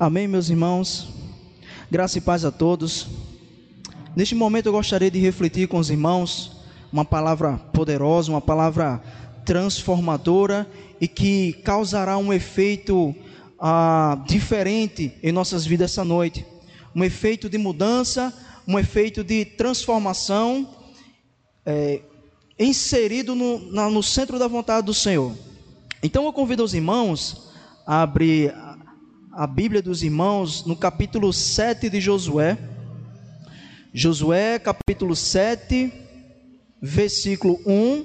Amém, meus irmãos. Graça e paz a todos. Neste momento eu gostaria de refletir com os irmãos uma palavra poderosa, uma palavra transformadora e que causará um efeito ah, diferente em nossas vidas essa noite. Um efeito de mudança, um efeito de transformação é, inserido no, na, no centro da vontade do Senhor. Então eu convido os irmãos a abrir a Bíblia dos irmãos no capítulo 7 de Josué. Josué, capítulo 7, versículo 1.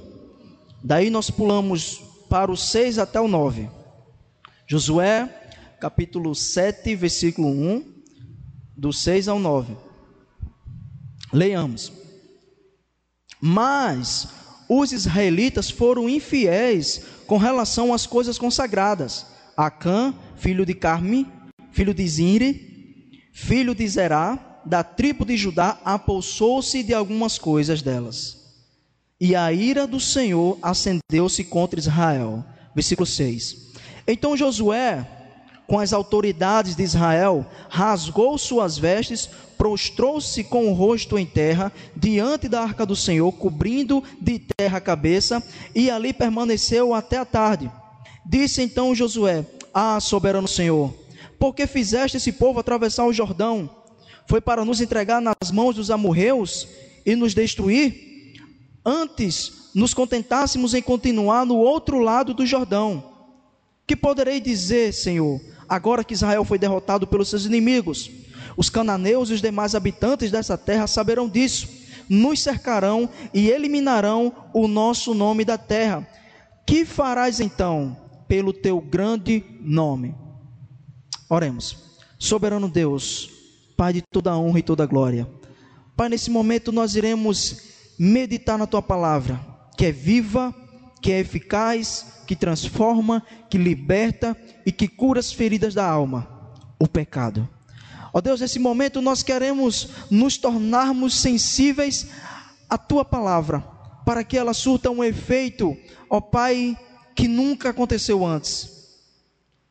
Daí nós pulamos para o 6 até o 9. Josué, capítulo 7, versículo 1, do 6 ao 9. Leiamos. Mas os israelitas foram infiéis com relação às coisas consagradas. Acã filho de Carmi, filho de Zinri, filho de Zerá, da tribo de Judá, apossou-se de algumas coisas delas. E a ira do Senhor acendeu-se contra Israel. Versículo 6. Então Josué, com as autoridades de Israel, rasgou suas vestes, prostrou-se com o rosto em terra, diante da arca do Senhor, cobrindo de terra a cabeça, e ali permaneceu até a tarde. Disse então Josué: ah, soberano Senhor, porque fizeste esse povo atravessar o Jordão? Foi para nos entregar nas mãos dos amorreus e nos destruir? Antes nos contentássemos em continuar no outro lado do Jordão. Que poderei dizer, Senhor, agora que Israel foi derrotado pelos seus inimigos? Os cananeus e os demais habitantes dessa terra saberão disso, nos cercarão e eliminarão o nosso nome da terra. Que farás então? Pelo teu grande nome. Oremos. Soberano Deus, Pai de toda honra e toda glória. Pai, nesse momento nós iremos meditar na tua palavra, que é viva, que é eficaz, que transforma, que liberta e que cura as feridas da alma, o pecado. Ó Deus, nesse momento nós queremos nos tornarmos sensíveis à tua palavra, para que ela surta um efeito, ó Pai, que nunca aconteceu antes.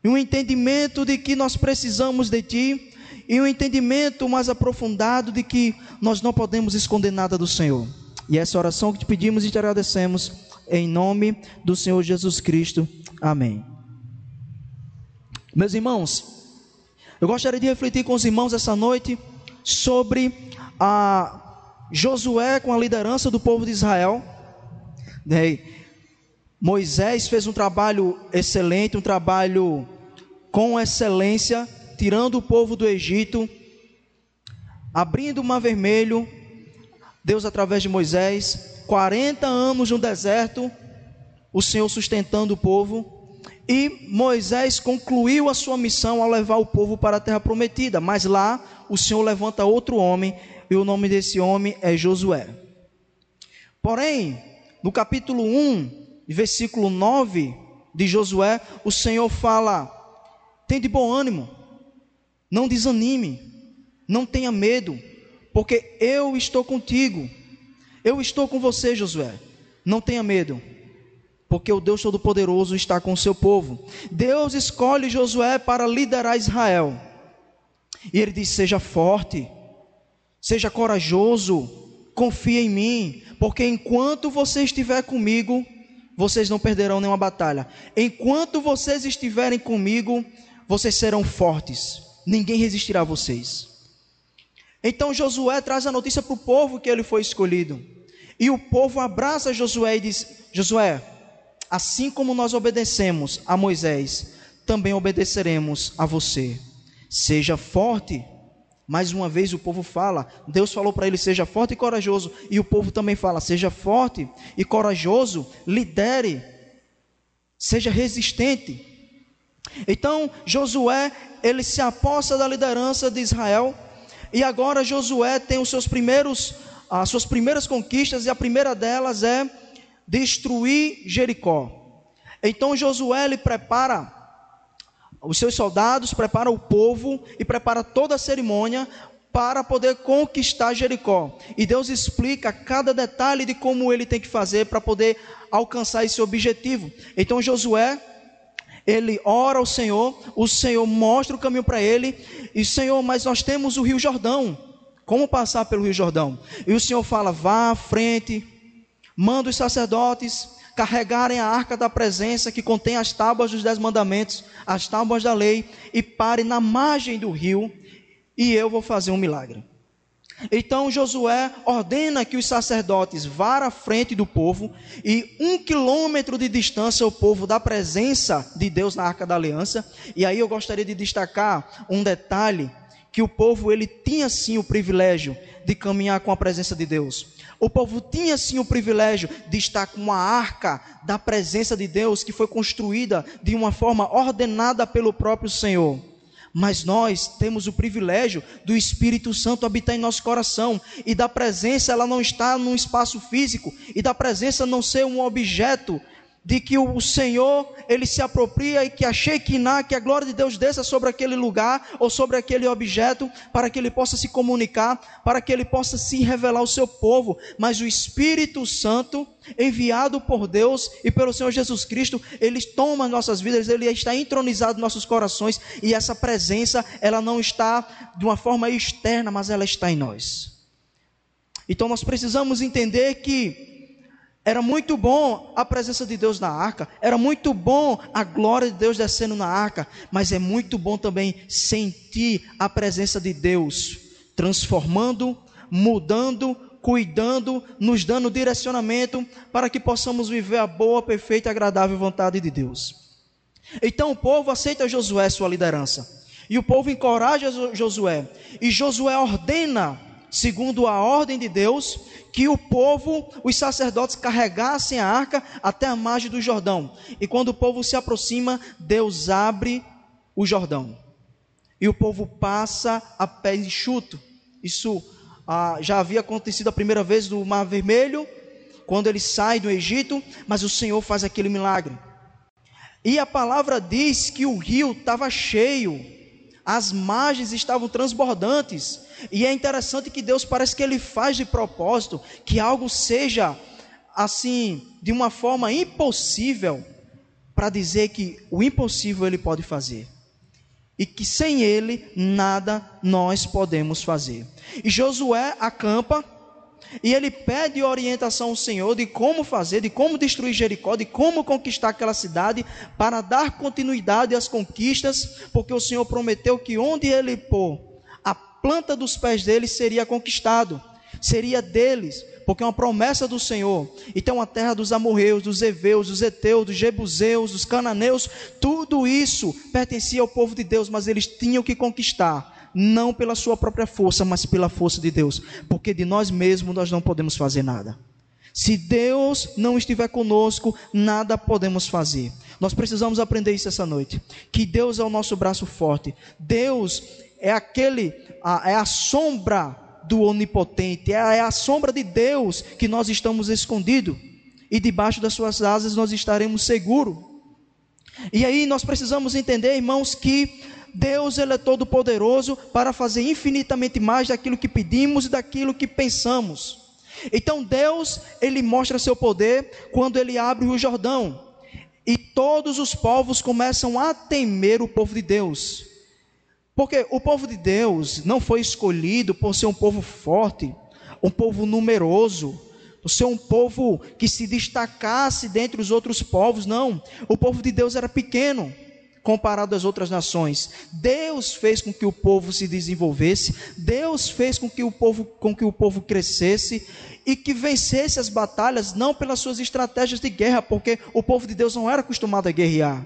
E um entendimento de que nós precisamos de Ti, e um entendimento mais aprofundado de que nós não podemos esconder nada do Senhor. E essa oração que te pedimos e te agradecemos, em nome do Senhor Jesus Cristo. Amém. Meus irmãos, eu gostaria de refletir com os irmãos essa noite sobre a Josué com a liderança do povo de Israel. Né? Moisés fez um trabalho excelente, um trabalho com excelência, tirando o povo do Egito, abrindo o mar vermelho, Deus através de Moisés, 40 anos no deserto, o Senhor sustentando o povo, e Moisés concluiu a sua missão ao levar o povo para a terra prometida, mas lá o Senhor levanta outro homem, e o nome desse homem é Josué. Porém, no capítulo 1, versículo 9 de Josué, o Senhor fala: tem de bom ânimo, não desanime, não tenha medo, porque eu estou contigo, eu estou com você, Josué, não tenha medo, porque o Deus Todo-Poderoso está com o seu povo. Deus escolhe Josué para liderar Israel, e ele diz: seja forte, seja corajoso, confie em mim, porque enquanto você estiver comigo, vocês não perderão nenhuma batalha. Enquanto vocês estiverem comigo, vocês serão fortes. Ninguém resistirá a vocês. Então Josué traz a notícia para o povo que ele foi escolhido. E o povo abraça Josué e diz: Josué, assim como nós obedecemos a Moisés, também obedeceremos a você. Seja forte mais uma vez o povo fala, Deus falou para ele: seja forte e corajoso, e o povo também fala: seja forte e corajoso, lidere, seja resistente. Então Josué, ele se aposta da liderança de Israel, e agora Josué tem os seus primeiros, as suas primeiras conquistas, e a primeira delas é destruir Jericó. Então Josué ele prepara os seus soldados, prepara o povo e prepara toda a cerimônia para poder conquistar Jericó. E Deus explica cada detalhe de como ele tem que fazer para poder alcançar esse objetivo. Então Josué, Ele ora ao Senhor, o Senhor mostra o caminho para ele, e Senhor, mas nós temos o Rio Jordão. Como passar pelo Rio Jordão? E o Senhor fala: vá à frente, manda os sacerdotes carregarem a arca da presença que contém as tábuas dos dez mandamentos, as tábuas da lei, e pare na margem do rio, e eu vou fazer um milagre. Então Josué ordena que os sacerdotes vá à frente do povo e um quilômetro de distância o povo da presença de Deus na Arca da Aliança. E aí eu gostaria de destacar um detalhe que o povo ele tinha sim o privilégio de caminhar com a presença de Deus. O povo tinha sim o privilégio de estar com uma arca da presença de Deus que foi construída de uma forma ordenada pelo próprio Senhor. Mas nós temos o privilégio do Espírito Santo habitar em nosso coração e da presença ela não está num espaço físico e da presença não ser um objeto de que o Senhor, ele se apropria e que a Shekinah, que a glória de Deus desça sobre aquele lugar ou sobre aquele objeto, para que ele possa se comunicar, para que ele possa se revelar ao seu povo. Mas o Espírito Santo, enviado por Deus e pelo Senhor Jesus Cristo, ele toma nossas vidas, ele está entronizado em nossos corações e essa presença, ela não está de uma forma externa, mas ela está em nós. Então nós precisamos entender que era muito bom a presença de Deus na arca, era muito bom a glória de Deus descendo na arca, mas é muito bom também sentir a presença de Deus transformando, mudando, cuidando, nos dando direcionamento para que possamos viver a boa, perfeita e agradável vontade de Deus. Então o povo aceita Josué sua liderança. E o povo encoraja Josué. E Josué ordena, segundo a ordem de Deus, que o povo, os sacerdotes carregassem a arca até a margem do Jordão. E quando o povo se aproxima, Deus abre o Jordão. E o povo passa a pé enxuto. Isso ah, já havia acontecido a primeira vez no Mar Vermelho, quando ele sai do Egito, mas o Senhor faz aquele milagre. E a palavra diz que o rio estava cheio, as margens estavam transbordantes, e é interessante que Deus parece que ele faz de propósito que algo seja assim, de uma forma impossível, para dizer que o impossível ele pode fazer. E que sem ele nada nós podemos fazer. E Josué acampa e ele pede orientação ao Senhor de como fazer, de como destruir Jericó, de como conquistar aquela cidade, para dar continuidade às conquistas, porque o Senhor prometeu que onde ele pôr planta dos pés deles seria conquistado, seria deles, porque é uma promessa do Senhor. Então a terra dos amorreus, dos heveus, dos eteus, dos jebuseus, dos cananeus, tudo isso pertencia ao povo de Deus, mas eles tinham que conquistar, não pela sua própria força, mas pela força de Deus, porque de nós mesmos nós não podemos fazer nada. Se Deus não estiver conosco, nada podemos fazer. Nós precisamos aprender isso essa noite. Que Deus é o nosso braço forte. Deus é aquele, é a sombra do onipotente, é a, é a sombra de Deus que nós estamos escondidos, e debaixo das suas asas nós estaremos seguros. E aí nós precisamos entender, irmãos, que Deus ele é todo poderoso para fazer infinitamente mais daquilo que pedimos e daquilo que pensamos. Então Deus, ele mostra seu poder quando ele abre o Jordão. E todos os povos começam a temer o povo de Deus. Porque o povo de Deus não foi escolhido por ser um povo forte, um povo numeroso, por ser um povo que se destacasse dentre os outros povos, não. O povo de Deus era pequeno comparado às outras nações. Deus fez com que o povo se desenvolvesse, Deus fez com que o povo, com que o povo crescesse e que vencesse as batalhas não pelas suas estratégias de guerra, porque o povo de Deus não era acostumado a guerrear.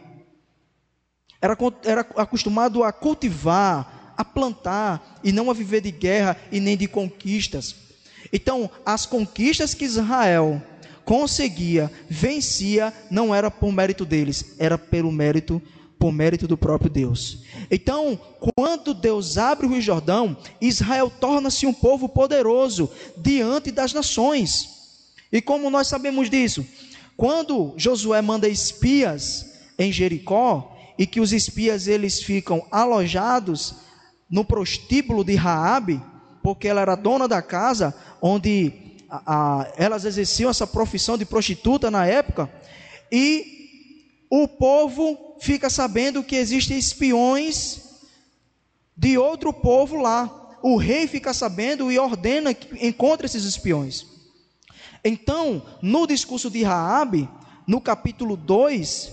Era, era acostumado a cultivar, a plantar, e não a viver de guerra e nem de conquistas. Então, as conquistas que Israel conseguia, vencia, não era por mérito deles, era pelo mérito por mérito do próprio Deus. Então, quando Deus abre o Rio Jordão, Israel torna-se um povo poderoso diante das nações. E como nós sabemos disso? Quando Josué manda espias em Jericó, e que os espias eles ficam alojados no prostíbulo de Raabe, porque ela era dona da casa onde a, a, elas exerciam essa profissão de prostituta na época, e o povo fica sabendo que existem espiões de outro povo lá. O rei fica sabendo e ordena que encontre esses espiões. Então, no discurso de Raabe, no capítulo 2,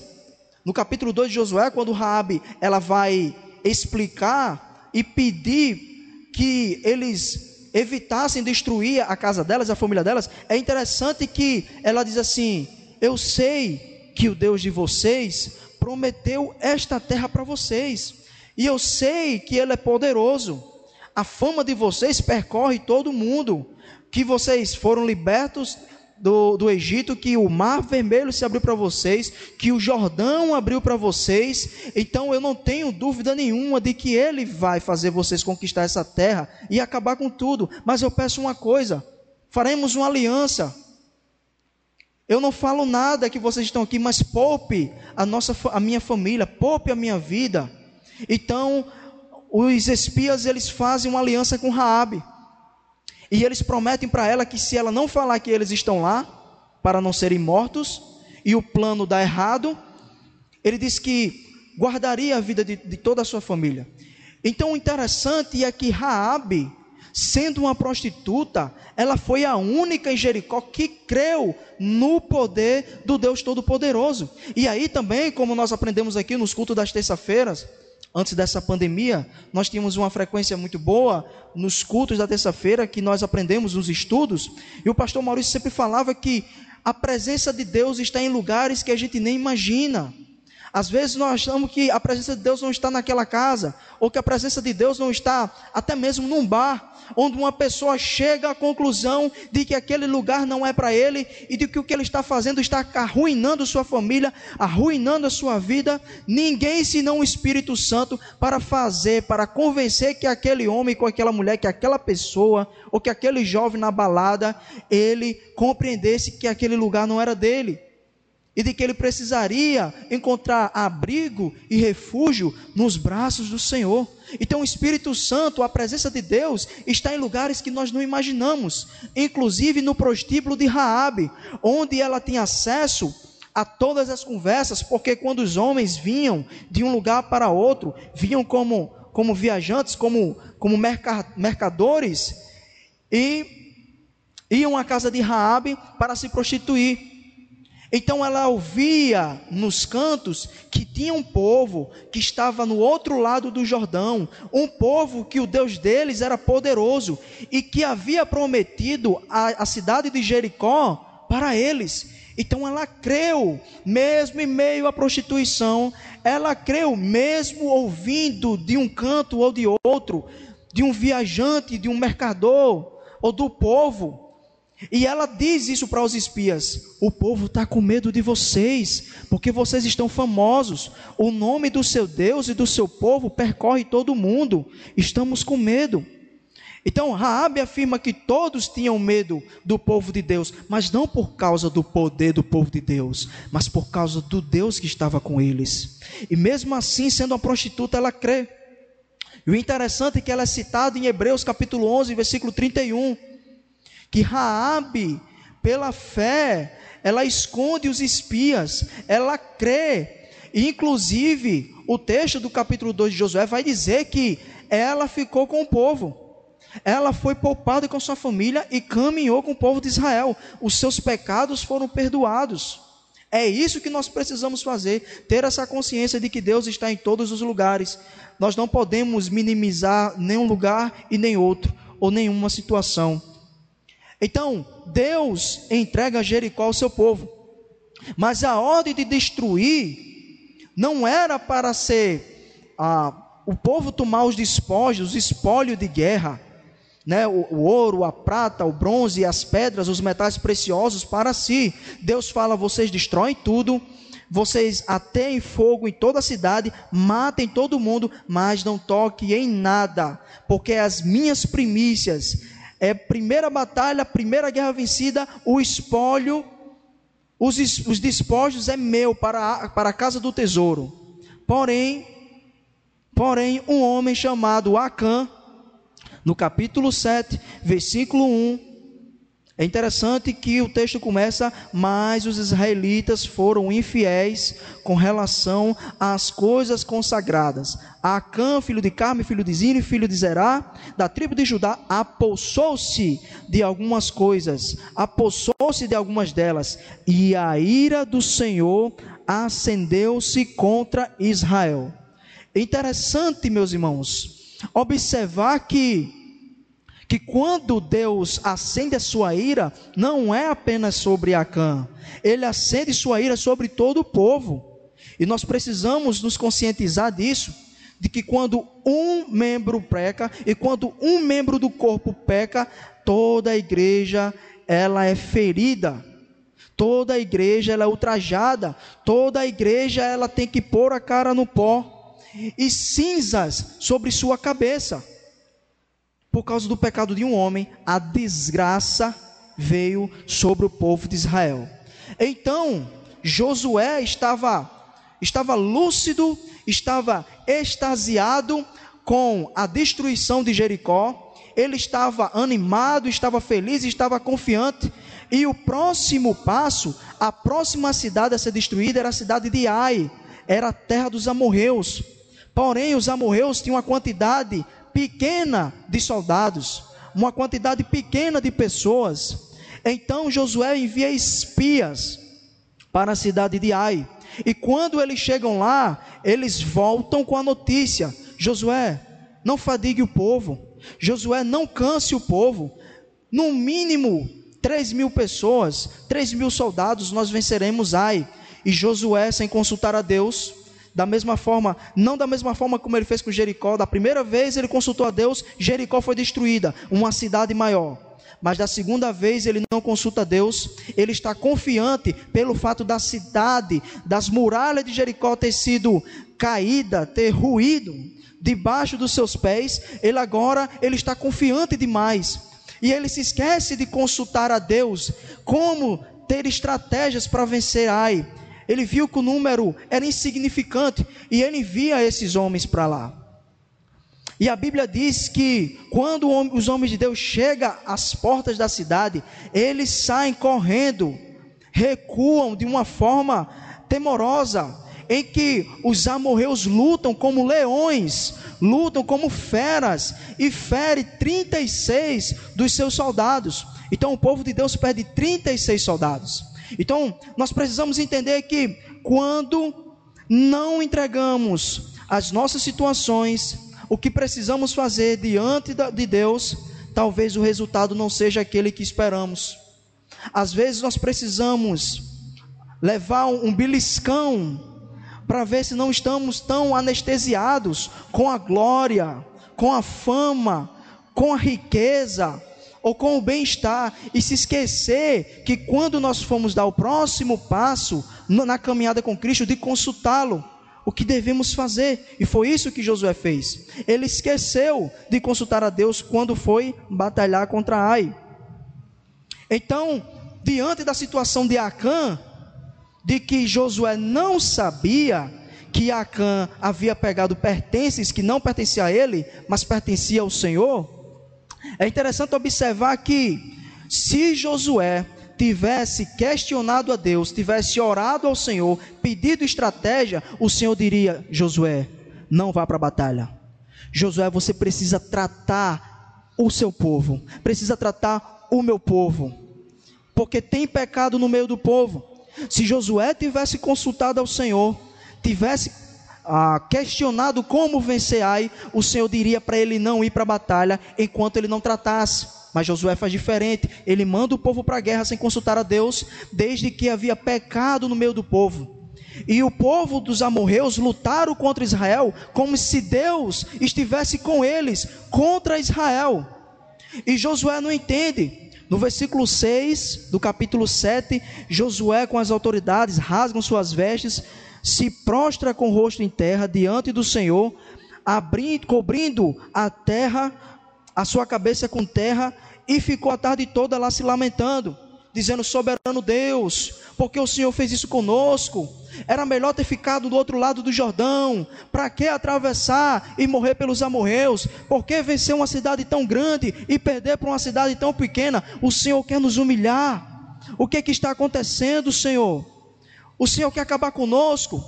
no capítulo 2 de Josué, quando Raabe ela vai explicar e pedir que eles evitassem destruir a casa delas, a família delas, é interessante que ela diz assim: "Eu sei que o Deus de vocês prometeu esta terra para vocês, e eu sei que ele é poderoso. A fama de vocês percorre todo o mundo, que vocês foram libertos do, do Egito, que o mar vermelho se abriu para vocês, que o Jordão abriu para vocês, então eu não tenho dúvida nenhuma de que Ele vai fazer vocês conquistar essa terra e acabar com tudo. Mas eu peço uma coisa: faremos uma aliança. Eu não falo nada que vocês estão aqui, mas poupe a nossa, a minha família, poupe a minha vida. Então, os espias eles fazem uma aliança com Raabe. E eles prometem para ela que se ela não falar que eles estão lá, para não serem mortos, e o plano dá errado, ele diz que guardaria a vida de, de toda a sua família. Então o interessante é que Raabe, sendo uma prostituta, ela foi a única em Jericó que creu no poder do Deus Todo-Poderoso. E aí também, como nós aprendemos aqui nos cultos das terça-feiras, antes dessa pandemia, nós tínhamos uma frequência muito boa nos cultos da terça-feira que nós aprendemos nos estudos, e o pastor Maurício sempre falava que a presença de Deus está em lugares que a gente nem imagina. Às vezes nós achamos que a presença de Deus não está naquela casa, ou que a presença de Deus não está até mesmo num bar, onde uma pessoa chega à conclusão de que aquele lugar não é para ele e de que o que ele está fazendo está arruinando sua família, arruinando a sua vida. Ninguém senão o Espírito Santo para fazer, para convencer que aquele homem com aquela mulher, que aquela pessoa ou que aquele jovem na balada, ele compreendesse que aquele lugar não era dele e de que ele precisaria encontrar abrigo e refúgio nos braços do Senhor. Então, o Espírito Santo, a presença de Deus, está em lugares que nós não imaginamos, inclusive no prostíbulo de Raabe, onde ela tem acesso a todas as conversas, porque quando os homens vinham de um lugar para outro, vinham como, como viajantes, como, como mercadores, e iam à casa de Raabe para se prostituir. Então ela ouvia nos cantos que tinha um povo que estava no outro lado do Jordão, um povo que o Deus deles era poderoso e que havia prometido a, a cidade de Jericó para eles. Então ela creu, mesmo em meio à prostituição, ela creu, mesmo ouvindo de um canto ou de outro, de um viajante, de um mercador ou do povo e ela diz isso para os espias: o povo está com medo de vocês, porque vocês estão famosos. O nome do seu Deus e do seu povo percorre todo o mundo. Estamos com medo. Então Raabe afirma que todos tinham medo do povo de Deus, mas não por causa do poder do povo de Deus, mas por causa do Deus que estava com eles. E mesmo assim, sendo uma prostituta, ela crê. E o interessante é que ela é citada em Hebreus capítulo 11, versículo 31 que Raabe, pela fé, ela esconde os espias, ela crê. Inclusive, o texto do capítulo 2 de Josué vai dizer que ela ficou com o povo. Ela foi poupada com sua família e caminhou com o povo de Israel. Os seus pecados foram perdoados. É isso que nós precisamos fazer, ter essa consciência de que Deus está em todos os lugares. Nós não podemos minimizar nenhum lugar e nem outro, ou nenhuma situação. Então, Deus entrega Jericó ao seu povo. Mas a ordem de destruir não era para ser ah, o povo tomar os despojos, o espólio de guerra, né, o, o, ouro, a prata, o bronze, as pedras, os metais preciosos para si. Deus fala: vocês destroem tudo, vocês ateiem fogo em toda a cidade, matem todo mundo, mas não toquem em nada, porque as minhas primícias é primeira batalha, primeira guerra vencida, o espólio, os, os despojos é meu para a, para a casa do tesouro. Porém, porém, um homem chamado Acã, no capítulo 7, versículo 1, É interessante que o texto começa, mas os israelitas foram infiéis com relação às coisas consagradas. Acã, filho de Carme, filho de Zine, filho de Zerá, da tribo de Judá, apossou-se de algumas coisas, apossou-se de algumas delas, e a ira do Senhor acendeu-se contra Israel. Interessante, meus irmãos, observar que que quando Deus acende a sua ira, não é apenas sobre Acã, ele acende sua ira sobre todo o povo. E nós precisamos nos conscientizar disso, de que quando um membro peca e quando um membro do corpo peca, toda a igreja ela é ferida. Toda a igreja ela é ultrajada, toda a igreja ela tem que pôr a cara no pó e cinzas sobre sua cabeça por causa do pecado de um homem, a desgraça veio sobre o povo de Israel. Então, Josué estava estava lúcido, estava extasiado com a destruição de Jericó. Ele estava animado, estava feliz, estava confiante. E o próximo passo, a próxima cidade a ser destruída era a cidade de Ai, era a terra dos amorreus. Porém, os amorreus tinham uma quantidade pequena de soldados, uma quantidade pequena de pessoas. Então Josué envia espias para a cidade de Ai. E quando eles chegam lá, eles voltam com a notícia: Josué, não fadigue o povo. Josué, não canse o povo. No mínimo, três mil pessoas, três mil soldados, nós venceremos Ai. E Josué, sem consultar a Deus, da mesma forma, não da mesma forma como ele fez com Jericó, da primeira vez ele consultou a Deus, Jericó foi destruída, uma cidade maior. Mas da segunda vez ele não consulta a Deus, ele está confiante pelo fato da cidade, das muralhas de Jericó ter sido caída, ter ruído debaixo dos seus pés, ele agora ele está confiante demais. E ele se esquece de consultar a Deus como ter estratégias para vencer Ai. Ele viu que o número era insignificante e ele envia esses homens para lá. E a Bíblia diz que quando os homens de Deus chegam às portas da cidade, eles saem correndo, recuam de uma forma temorosa, em que os amorreus lutam como leões, lutam como feras e fere 36 dos seus soldados. Então o povo de Deus perde 36 soldados. Então, nós precisamos entender que quando não entregamos as nossas situações, o que precisamos fazer diante de Deus, talvez o resultado não seja aquele que esperamos. Às vezes nós precisamos levar um beliscão para ver se não estamos tão anestesiados com a glória, com a fama, com a riqueza, ou com o bem-estar e se esquecer que quando nós formos dar o próximo passo na caminhada com Cristo, de consultá-lo, o que devemos fazer. E foi isso que Josué fez. Ele esqueceu de consultar a Deus quando foi batalhar contra Ai. Então, diante da situação de Acã, de que Josué não sabia que Acã havia pegado pertences que não pertenciam a ele, mas pertencia ao Senhor, é interessante observar que se Josué tivesse questionado a Deus, tivesse orado ao Senhor, pedido estratégia, o Senhor diria: Josué, não vá para a batalha. Josué, você precisa tratar o seu povo, precisa tratar o meu povo, porque tem pecado no meio do povo. Se Josué tivesse consultado ao Senhor, tivesse ah, questionado como vencer Ai, o Senhor diria para ele não ir para a batalha enquanto ele não tratasse. Mas Josué faz diferente. Ele manda o povo para a guerra sem consultar a Deus, desde que havia pecado no meio do povo. E o povo dos amorreus lutaram contra Israel como se Deus estivesse com eles contra Israel. E Josué não entende. No versículo 6 do capítulo 7, Josué com as autoridades rasgam suas vestes, se prostra com o rosto em terra diante do Senhor, abrindo, cobrindo a terra, a sua cabeça com terra, e ficou a tarde toda lá se lamentando, dizendo: Soberano Deus, porque o Senhor fez isso conosco? Era melhor ter ficado do outro lado do Jordão. Para que atravessar e morrer pelos amorreus? Por que vencer uma cidade tão grande e perder para uma cidade tão pequena? O Senhor quer nos humilhar. O que, é que está acontecendo, Senhor? O Senhor quer acabar conosco.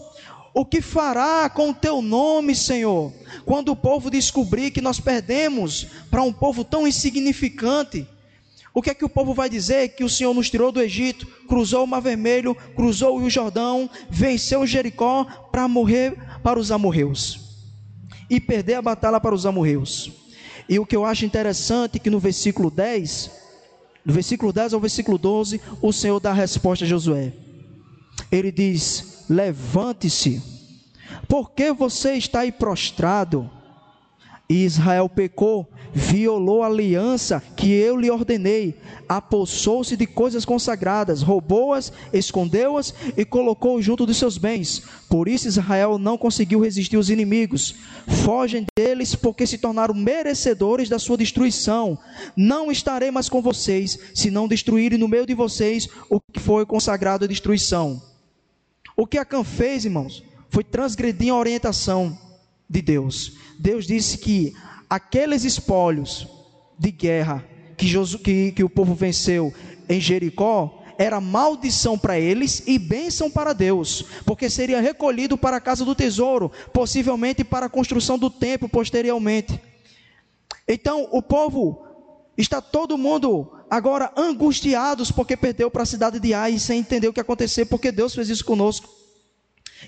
O que fará com o teu nome, Senhor, quando o povo descobrir que nós perdemos para um povo tão insignificante? O que é que o povo vai dizer? Que o Senhor nos tirou do Egito, cruzou o Mar Vermelho, cruzou o Jordão, venceu Jericó para morrer para os amorreus e perder a batalha para os amorreus. E o que eu acho interessante é que no versículo 10, do versículo 10 ao versículo 12, o Senhor dá a resposta a Josué. Ele diz: Levante-se, porque você está aí prostrado? E Israel pecou, violou a aliança que eu lhe ordenei, apossou-se de coisas consagradas, roubou-as, escondeu-as e colocou junto dos seus bens. Por isso Israel não conseguiu resistir aos inimigos. Fogem deles, porque se tornaram merecedores da sua destruição. Não estarei mais com vocês, se não destruírem no meio de vocês o que foi consagrado à destruição. O que Acã fez, irmãos, foi transgredir a orientação de Deus. Deus disse que aqueles espólios de guerra que, Josu, que, que o povo venceu em Jericó era maldição para eles e bênção para Deus, porque seria recolhido para a casa do tesouro, possivelmente para a construção do templo posteriormente. Então o povo está todo mundo agora angustiados porque perdeu para a cidade de Ai sem entender o que aconteceu, porque Deus fez isso conosco.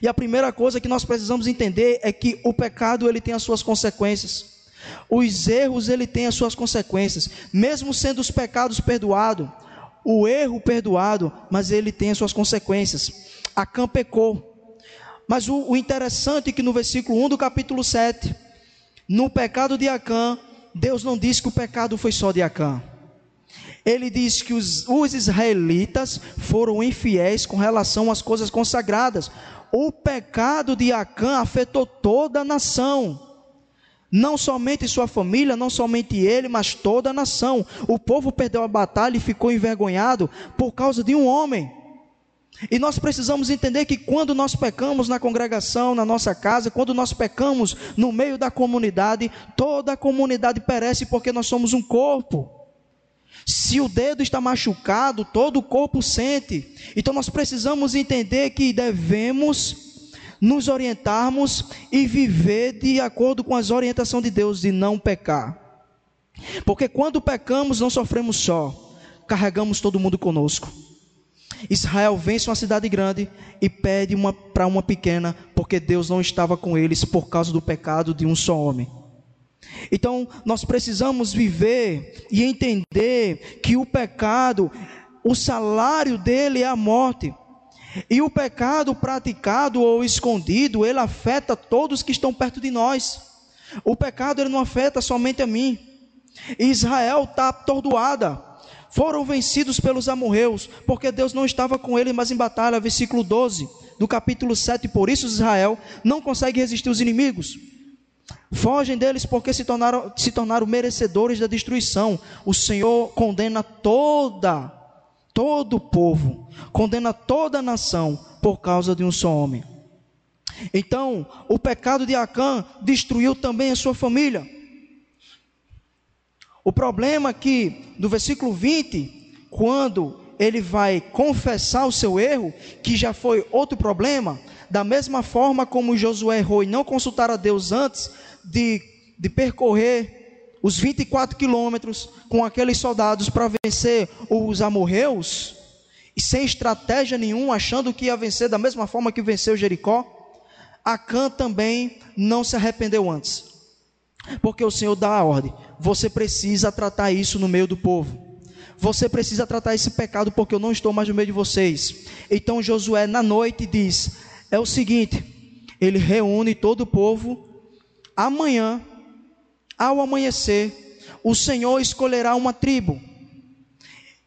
E a primeira coisa que nós precisamos entender é que o pecado ele tem as suas consequências. Os erros ele tem as suas consequências, mesmo sendo os pecados perdoados, o erro perdoado, mas ele tem as suas consequências. Acã pecou. Mas o, o interessante é que no versículo 1 do capítulo 7, no pecado de Acã, Deus não diz que o pecado foi só de Acã. Ele diz que os, os israelitas foram infiéis com relação às coisas consagradas o pecado de Acã afetou toda a nação. Não somente sua família, não somente ele, mas toda a nação. O povo perdeu a batalha e ficou envergonhado por causa de um homem. E nós precisamos entender que quando nós pecamos na congregação, na nossa casa, quando nós pecamos no meio da comunidade, toda a comunidade perece porque nós somos um corpo. Se o dedo está machucado, todo o corpo sente. Então nós precisamos entender que devemos nos orientarmos e viver de acordo com as orientações de Deus de não pecar. Porque quando pecamos, não sofremos só, carregamos todo mundo conosco. Israel vence uma cidade grande e pede para uma pequena, porque Deus não estava com eles por causa do pecado de um só homem. Então, nós precisamos viver e entender que o pecado, o salário dele é a morte. E o pecado praticado ou escondido, ele afeta todos que estão perto de nós. O pecado ele não afeta somente a mim. Israel está atordoada. Foram vencidos pelos amorreus, porque Deus não estava com ele mas em batalha. Versículo 12 do capítulo 7. Por isso Israel não consegue resistir os inimigos. Fogem deles porque se tornaram, se tornaram merecedores da destruição. O Senhor condena toda, todo o povo, condena toda a nação por causa de um só homem. Então, o pecado de Acã destruiu também a sua família. O problema é que, no versículo 20, quando ele vai confessar o seu erro, que já foi outro problema, da mesma forma como Josué errou e não consultar a Deus antes, de, de percorrer os 24 quilômetros com aqueles soldados para vencer os amorreus, e sem estratégia nenhuma, achando que ia vencer da mesma forma que venceu Jericó, Acã também não se arrependeu antes. Porque o Senhor dá a ordem: você precisa tratar isso no meio do povo. Você precisa tratar esse pecado porque eu não estou mais no meio de vocês. Então Josué na noite diz: é o seguinte, ele reúne todo o povo amanhã, ao amanhecer, o Senhor escolherá uma tribo.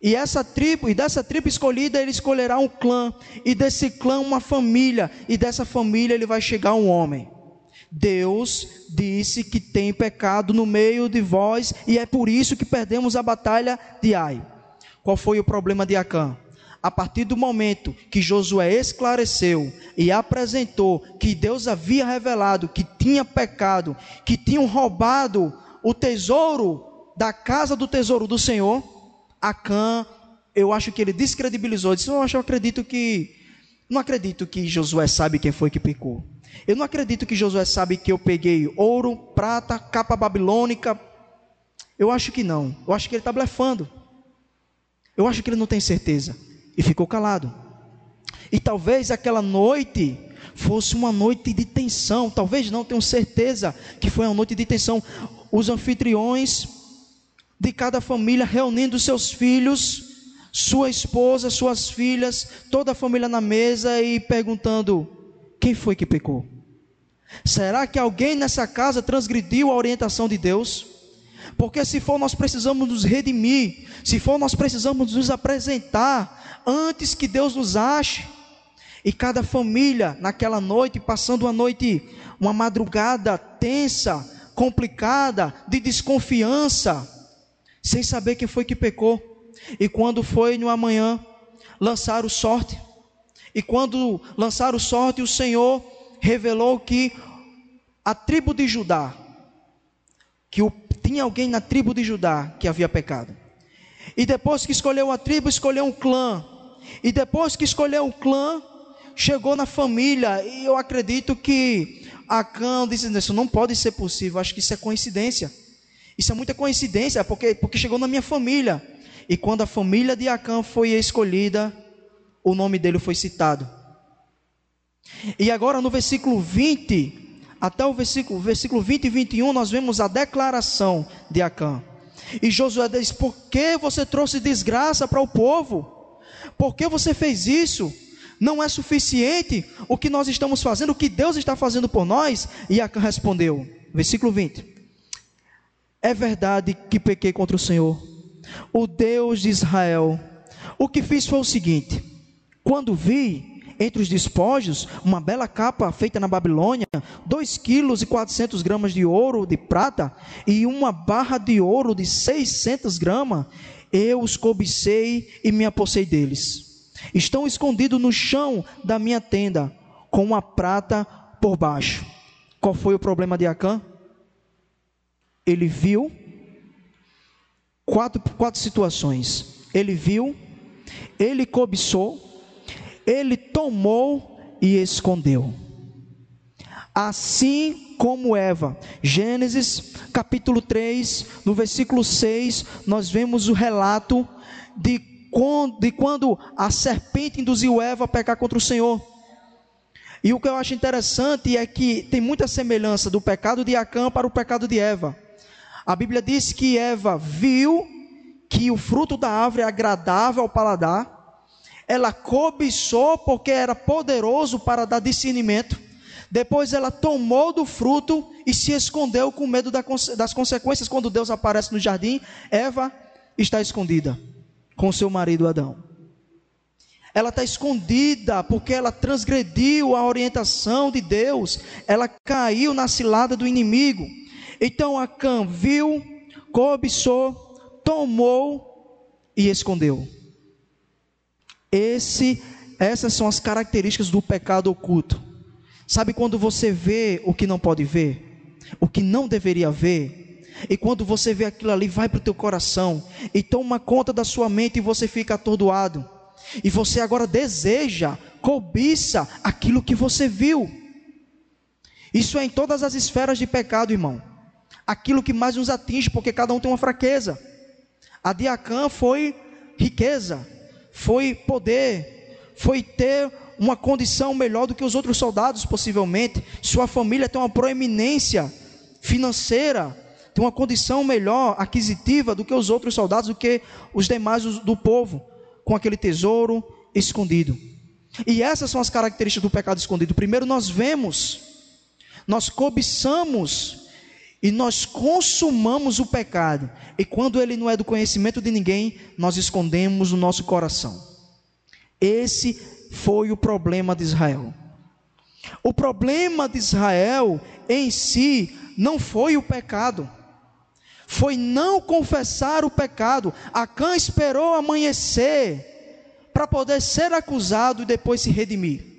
E essa tribo, e dessa tribo escolhida, ele escolherá um clã, e desse clã uma família, e dessa família ele vai chegar um homem. Deus disse que tem pecado no meio de vós, e é por isso que perdemos a batalha de Ai. Qual foi o problema de Acã? A partir do momento que Josué esclareceu e apresentou que Deus havia revelado que tinha pecado, que tinham roubado o tesouro da casa do tesouro do Senhor, Acã, eu acho que ele descredibilizou, disse: "Eu acredito que não acredito que Josué sabe quem foi que pecou. Eu não acredito que Josué sabe que eu peguei ouro, prata, capa babilônica. Eu acho que não. Eu acho que ele está blefando. Eu acho que ele não tem certeza. E ficou calado. E talvez aquela noite fosse uma noite de tensão. Talvez não, tenho certeza que foi uma noite de tensão. Os anfitriões de cada família reunindo seus filhos sua esposa, suas filhas, toda a família na mesa e perguntando: quem foi que pecou? Será que alguém nessa casa transgrediu a orientação de Deus? Porque se for, nós precisamos nos redimir, se for, nós precisamos nos apresentar antes que Deus nos ache. E cada família, naquela noite, passando uma noite, uma madrugada tensa, complicada, de desconfiança, sem saber quem foi que pecou. E quando foi no amanhã, lançaram sorte. E quando lançaram sorte, o Senhor revelou que a tribo de Judá, que o, tinha alguém na tribo de Judá que havia pecado. E depois que escolheu a tribo, escolheu um clã. E depois que escolheu um clã, chegou na família. E eu acredito que Acã disse: Isso não pode ser possível. Acho que isso é coincidência. Isso é muita coincidência, porque, porque chegou na minha família. E quando a família de Acã foi escolhida, o nome dele foi citado. E agora no versículo 20, até o versículo, versículo 20 e 21, nós vemos a declaração de Acã. E Josué diz: Por que você trouxe desgraça para o povo? Por que você fez isso? Não é suficiente o que nós estamos fazendo, o que Deus está fazendo por nós? E Acã respondeu, versículo 20: É verdade que pequei contra o Senhor o Deus de Israel. O que fiz foi o seguinte: quando vi entre os despojos uma bela capa feita na Babilônia, dois quilos e quatrocentos gramas de ouro, de prata, e uma barra de ouro de seiscentas gramas, eu os cobicei e me apossei deles. Estão escondidos no chão da minha tenda, com uma prata por baixo. Qual foi o problema de Acã? Ele viu quatro, quatro situações. Ele viu, ele cobiçou, ele tomou e escondeu. Assim como Eva. Gênesis capítulo 3, no versículo 6, nós vemos o relato de quando, de quando a serpente induziu Eva a pecar contra o Senhor. E o que eu acho interessante é que tem muita semelhança do pecado de Acã para o pecado de Eva. A Bíblia diz que Eva viu que o fruto da árvore agradável ao paladar, ela cobiçou porque era poderoso para dar discernimento, depois ela tomou do fruto e se escondeu com medo das consequências. Quando Deus aparece no jardim, Eva está escondida com seu marido Adão. Ela está escondida porque ela transgrediu a orientação de Deus, ela caiu na cilada do inimigo. Então Acã viu, cobiçou, tomou e escondeu. Esse, essas são as características do pecado oculto. Sabe quando você vê o que não pode ver, o que não deveria ver, e quando você vê aquilo ali, vai para o teu coração e toma conta da sua mente e você fica atordoado. E você agora deseja, cobiça aquilo que você viu. Isso é em todas as esferas de pecado, irmão aquilo que mais nos atinge, porque cada um tem uma fraqueza. A Diacã foi riqueza, foi poder, foi ter uma condição melhor do que os outros soldados, possivelmente. Sua família tem uma proeminência financeira, tem uma condição melhor, aquisitiva do que os outros soldados, do que os demais do povo, com aquele tesouro escondido. E essas são as características do pecado escondido. Primeiro, nós vemos, nós cobiçamos e nós consumamos o pecado, e quando ele não é do conhecimento de ninguém, nós escondemos o nosso coração. Esse foi o problema de Israel. O problema de Israel em si não foi o pecado, foi não confessar o pecado. Acã esperou amanhecer para poder ser acusado e depois se redimir.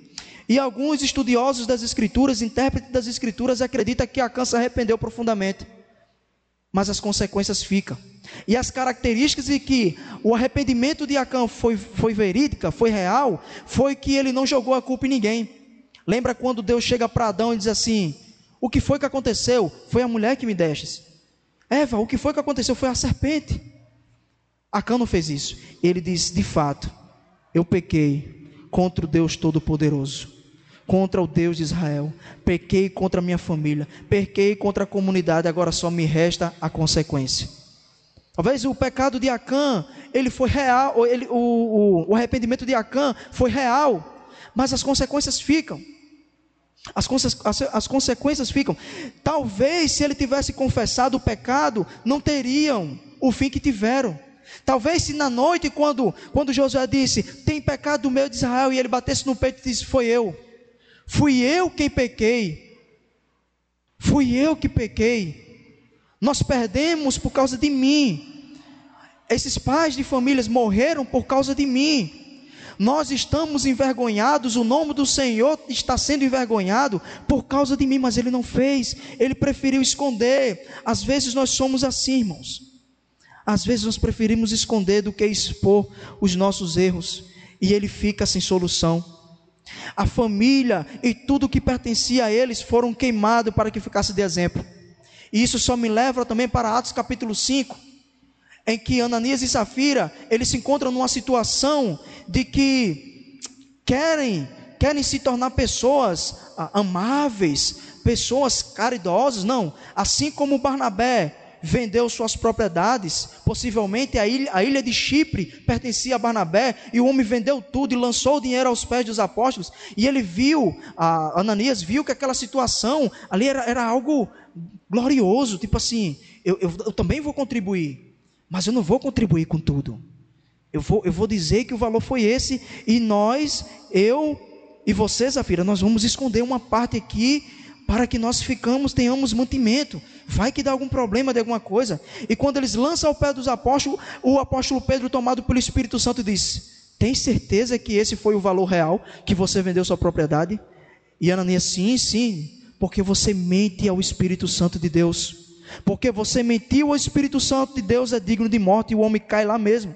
E alguns estudiosos das Escrituras, intérpretes das Escrituras, acreditam que Acã se arrependeu profundamente. Mas as consequências ficam. E as características de que o arrependimento de Acã foi, foi verídica, foi real, foi que ele não jogou a culpa em ninguém. Lembra quando Deus chega para Adão e diz assim: O que foi que aconteceu? Foi a mulher que me destes. Eva, o que foi que aconteceu? Foi a serpente. Acã não fez isso. Ele diz: De fato, eu pequei contra o Deus Todo-Poderoso contra o Deus de Israel, pequei contra a minha família, pequei contra a comunidade, agora só me resta a consequência. Talvez o pecado de Acã, ele foi real, ele, o, o, o arrependimento de Acã foi real, mas as consequências ficam. As, as, as, consequências ficam. Talvez se ele tivesse confessado o pecado, não teriam o fim que tiveram. Talvez se na noite, quando, quando Josué disse, tem pecado do meio de Israel, e ele batesse no peito e disse, foi eu. Fui eu quem pequei. Fui eu que pequei. Nós perdemos por causa de mim. Esses pais de famílias morreram por causa de mim. Nós estamos envergonhados, o nome do Senhor está sendo envergonhado por causa de mim, mas Ele não fez, Ele preferiu esconder. Às vezes nós somos assim, irmãos. Às vezes nós preferimos esconder do que expor os nossos erros, e Ele fica sem solução. A família e tudo que pertencia a eles foram queimados para que ficasse de exemplo. E isso só me leva também para Atos capítulo 5, em que Ananias e Safira, eles se encontram numa situação de que querem, querem se tornar pessoas ah, amáveis, pessoas caridosas, não, assim como Barnabé vendeu suas propriedades, possivelmente a ilha, a ilha de Chipre pertencia a Barnabé, e o homem vendeu tudo e lançou o dinheiro aos pés dos apóstolos, e ele viu, Ananias viu que aquela situação ali era, era algo glorioso, tipo assim, eu, eu, eu também vou contribuir, mas eu não vou contribuir com tudo. Eu vou, eu vou dizer que o valor foi esse, e nós, eu e você, Zafira, nós vamos esconder uma parte aqui para que nós ficamos, tenhamos mantimento. Vai que dá algum problema de alguma coisa. E quando eles lançam ao pé dos apóstolos, o apóstolo Pedro, tomado pelo Espírito Santo, diz: Tem certeza que esse foi o valor real que você vendeu sua propriedade? E Ananias, sim, sim, porque você mente ao Espírito Santo de Deus. Porque você mentiu ao Espírito Santo de Deus é digno de morte e o homem cai lá mesmo.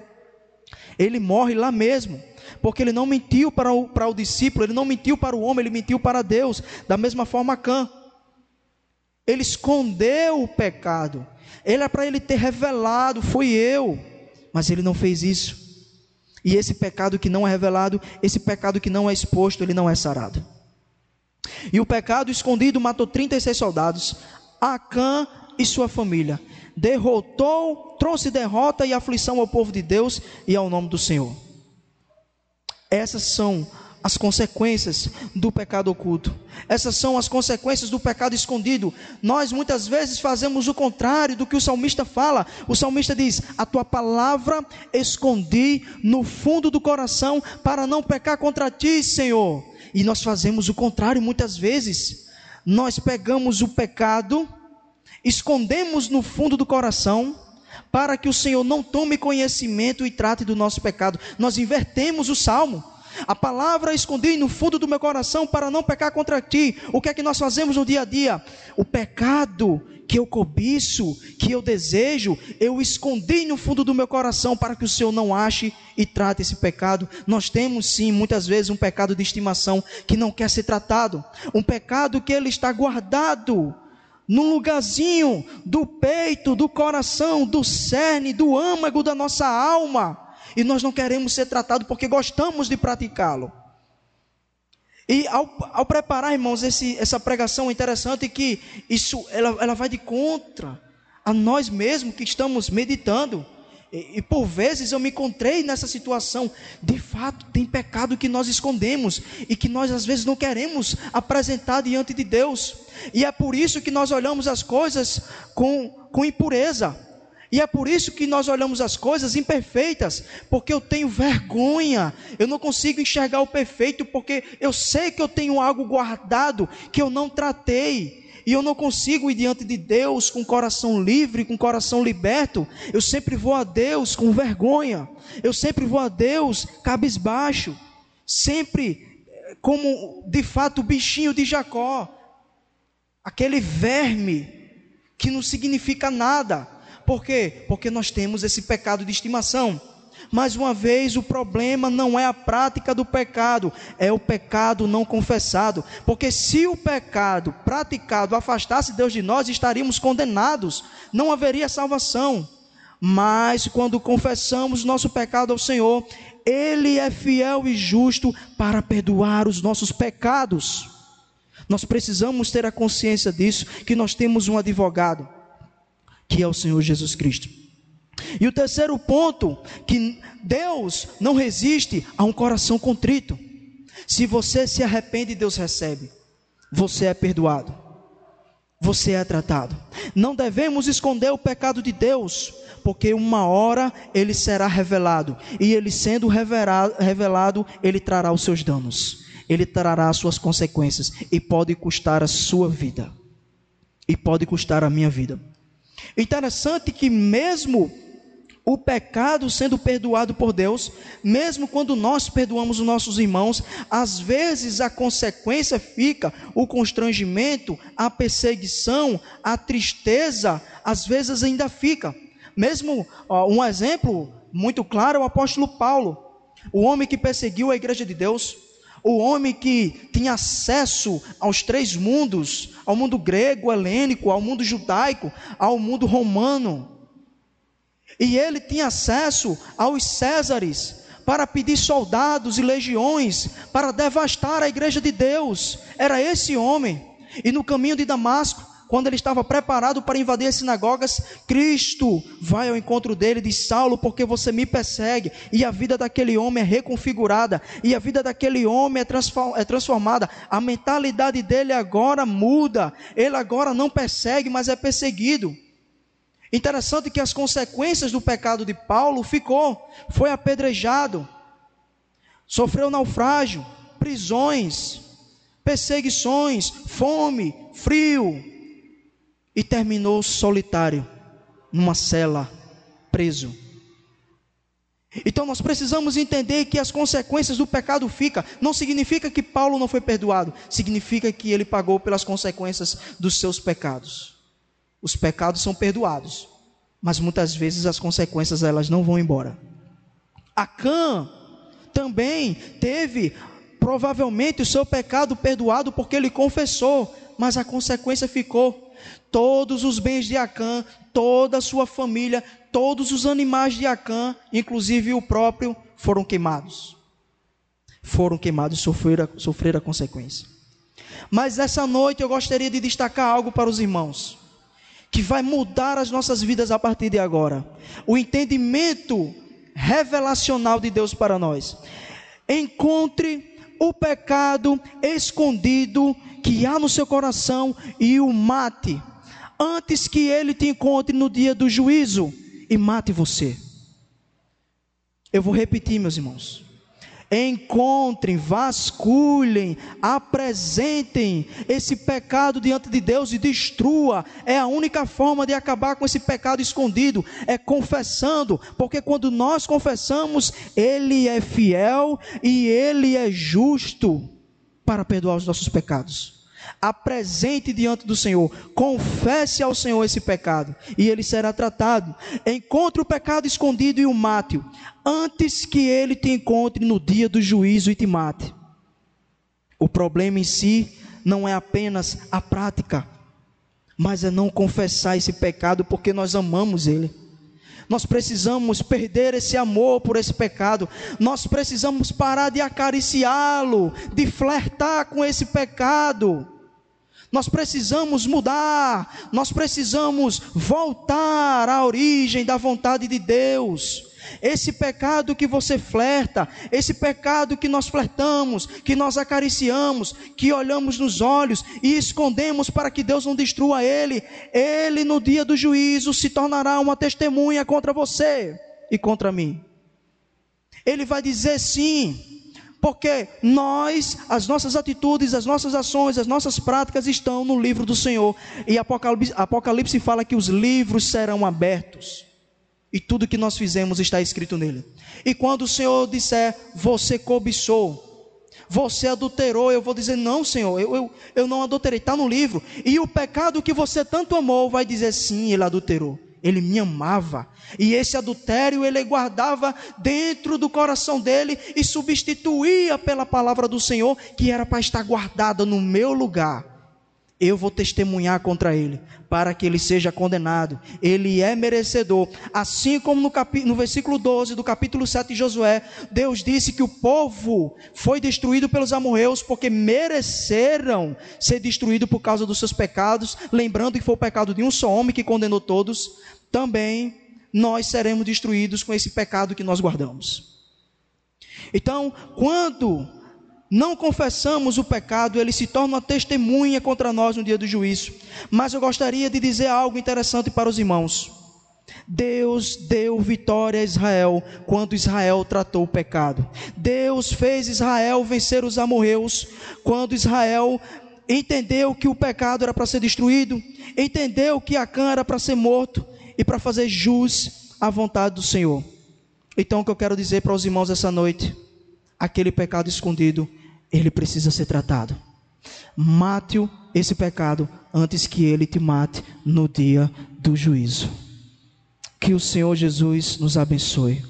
Ele morre lá mesmo porque ele não mentiu para o, para o discípulo, ele não mentiu para o homem, ele mentiu para Deus. Da mesma forma, Cã. Ele escondeu o pecado. Ele é para ele ter revelado, fui eu. Mas ele não fez isso. E esse pecado que não é revelado, esse pecado que não é exposto, ele não é sarado. E o pecado escondido matou 36 soldados, Acã e sua família. Derrotou, trouxe derrota e aflição ao povo de Deus e ao nome do Senhor. Essas são as consequências do pecado oculto. Essas são as consequências do pecado escondido. Nós muitas vezes fazemos o contrário do que o salmista fala. O salmista diz: A tua palavra escondi no fundo do coração para não pecar contra ti, Senhor. E nós fazemos o contrário muitas vezes. Nós pegamos o pecado, escondemos no fundo do coração para que o Senhor não tome conhecimento e trate do nosso pecado. Nós invertemos o salmo. A palavra escondi no fundo do meu coração para não pecar contra ti. O que é que nós fazemos no dia a dia? O pecado que eu cobiço, que eu desejo, eu escondi no fundo do meu coração para que o Senhor não ache e trate esse pecado. Nós temos sim, muitas vezes, um pecado de estimação que não quer ser tratado, um pecado que ele está guardado num lugarzinho do peito, do coração, do cerne, do âmago da nossa alma, e nós não queremos ser tratados porque gostamos de praticá-lo. E ao, ao, preparar, irmãos, esse, essa pregação interessante que isso ela, ela vai de contra a nós mesmos que estamos meditando. E, e, por vezes eu me encontrei nessa situação. De fato, tem pecado que nós escondemos e que nós às vezes não queremos apresentar diante de Deus. E é por isso que nós olhamos as coisas com, com impureza. E é por isso que nós olhamos as coisas imperfeitas, porque eu tenho vergonha, eu não consigo enxergar o perfeito, porque eu sei que eu tenho algo guardado que eu não tratei. E eu não consigo ir diante de Deus com coração livre, com coração liberto, eu sempre vou a Deus com vergonha, eu sempre vou a Deus cabisbaixo, sempre eh, como de fato o bichinho de Jacó, aquele verme que não significa nada. Por quê? Porque nós temos esse pecado de estimação. Mais uma vez, o problema não é a prática do pecado, é o pecado não confessado. Porque se o pecado praticado afastasse Deus de nós, estaríamos condenados, não haveria salvação. Mas quando confessamos nosso pecado ao Senhor, Ele é fiel e justo para perdoar os nossos pecados. Nós precisamos ter a consciência disso, que nós temos um advogado, que é o Senhor Jesus Cristo. E o terceiro ponto, que Deus não resiste a um coração contrito. Se você se arrepende, Deus recebe. Você é perdoado. Você é tratado. Não devemos esconder o pecado de Deus, porque uma hora ele será revelado, e ele sendo revelado, ele trará os seus danos. Ele trará as suas consequências e pode custar a sua vida. E pode custar a minha vida. Interessante que mesmo o pecado sendo perdoado por Deus, mesmo quando nós perdoamos os nossos irmãos, às vezes a consequência fica o constrangimento, a perseguição, a tristeza, às vezes ainda fica. Mesmo ó, um exemplo muito claro é o apóstolo Paulo, o homem que perseguiu a igreja de Deus, o homem que tinha acesso aos três mundos, ao mundo grego, helênico, ao mundo judaico, ao mundo romano. E ele tinha acesso aos Césares para pedir soldados e legiões para devastar a igreja de Deus. Era esse homem. E no caminho de Damasco, quando ele estava preparado para invadir as sinagogas, Cristo vai ao encontro dele e diz: Saulo, porque você me persegue? E a vida daquele homem é reconfigurada, e a vida daquele homem é, é transformada. A mentalidade dele agora muda. Ele agora não persegue, mas é perseguido. Interessante que as consequências do pecado de Paulo ficou, foi apedrejado, sofreu naufrágio, prisões, perseguições, fome, frio e terminou solitário numa cela, preso. Então nós precisamos entender que as consequências do pecado ficam. Não significa que Paulo não foi perdoado, significa que ele pagou pelas consequências dos seus pecados. Os pecados são perdoados, mas muitas vezes as consequências elas não vão embora. Acã também teve provavelmente o seu pecado perdoado porque ele confessou, mas a consequência ficou. Todos os bens de Acã, toda a sua família, todos os animais de Acã, inclusive o próprio, foram queimados. Foram queimados e sofreram, sofreram a consequência. Mas essa noite eu gostaria de destacar algo para os irmãos que vai mudar as nossas vidas a partir de agora. O entendimento revelacional de Deus para nós. Encontre o pecado escondido que há no seu coração e o mate, antes que ele te encontre no dia do juízo e mate você. Eu vou repetir, meus irmãos encontrem, vasculhem, apresentem esse pecado diante de Deus e destrua. É a única forma de acabar com esse pecado escondido, é confessando, porque quando nós confessamos, Ele é fiel e Ele é justo para perdoar os nossos pecados apresente diante do Senhor, confesse ao Senhor esse pecado, e ele será tratado. Encontre o pecado escondido e o mate, antes que ele te encontre no dia do juízo e te mate. O problema em si não é apenas a prática, mas é não confessar esse pecado porque nós amamos ele. Nós precisamos perder esse amor por esse pecado. Nós precisamos parar de acariciá-lo, de flertar com esse pecado. Nós precisamos mudar, nós precisamos voltar à origem da vontade de Deus. Esse pecado que você flerta, esse pecado que nós flertamos, que nós acariciamos, que olhamos nos olhos e escondemos para que Deus não destrua ele, ele no dia do juízo se tornará uma testemunha contra você e contra mim. Ele vai dizer sim, Porque nós, as nossas atitudes, as nossas ações, as nossas práticas estão no livro do Senhor. E Apocalipse, Apocalipse fala que os livros serão abertos. E tudo que nós fizemos está escrito nele. E quando o Senhor disser, você cobiçou, você adulterou, eu vou dizer, não, Senhor, eu, eu, eu não adulterei, está no livro. E o pecado que você tanto amou vai dizer, sim, ele adulterou ele me amava. E esse adultério ele guardava dentro do coração dele e substituía pela palavra do Senhor, que era para estar guardada no meu lugar. Eu vou testemunhar contra ele, para que ele seja condenado. Ele é merecedor. Assim como no, capi, no versículo 12 do capítulo 7 de Josué, Deus disse que o povo foi destruído pelos amorreus porque mereceram ser destruído por causa dos seus pecados. Lembrando que foi o pecado de um só homem que condenou todos também nós seremos destruídos com esse pecado que nós guardamos. Então, quando não confessamos o pecado, ele se torna uma testemunha contra nós no dia do juízo. Mas eu gostaria de dizer algo interessante para os irmãos. Deus deu vitória a Israel quando Israel tratou o pecado. Deus fez Israel vencer os amorreus quando Israel entendeu que o pecado era para ser destruído, entendeu que Acã era para ser morto, e para fazer jus à vontade do Senhor. Então, o que eu quero dizer para os irmãos essa noite, aquele pecado escondido, ele precisa ser tratado. Mate-o esse pecado antes que ele te mate no dia do juízo. Que o Senhor Jesus nos abençoe.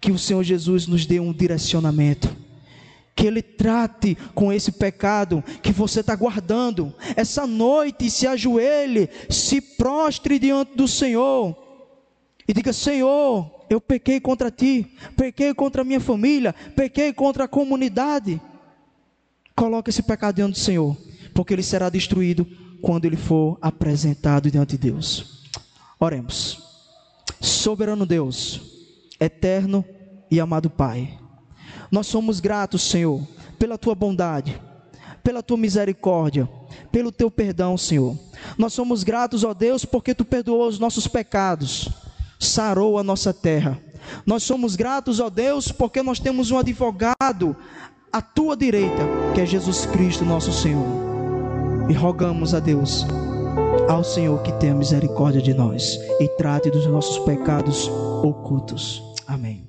Que o Senhor Jesus nos dê um direcionamento que Ele trate com esse pecado que você está guardando. Essa noite, se ajoelhe, se prostre diante do Senhor e diga: Senhor, eu pequei contra ti, pequei contra a minha família, pequei contra a comunidade. Coloque esse pecado diante do Senhor, porque ele será destruído quando ele for apresentado diante de Deus. Oremos. Soberano Deus, eterno e amado Pai. Nós somos gratos, Senhor, pela tua bondade, pela tua misericórdia, pelo teu perdão, Senhor. Nós somos gratos, ó Deus, porque tu perdoou os nossos pecados, sarou a nossa terra. Nós somos gratos, ó Deus, porque nós temos um advogado à tua direita, que é Jesus Cristo, nosso Senhor. E rogamos a Deus, ao Senhor, que tenha misericórdia de nós e trate dos nossos pecados ocultos. Amém.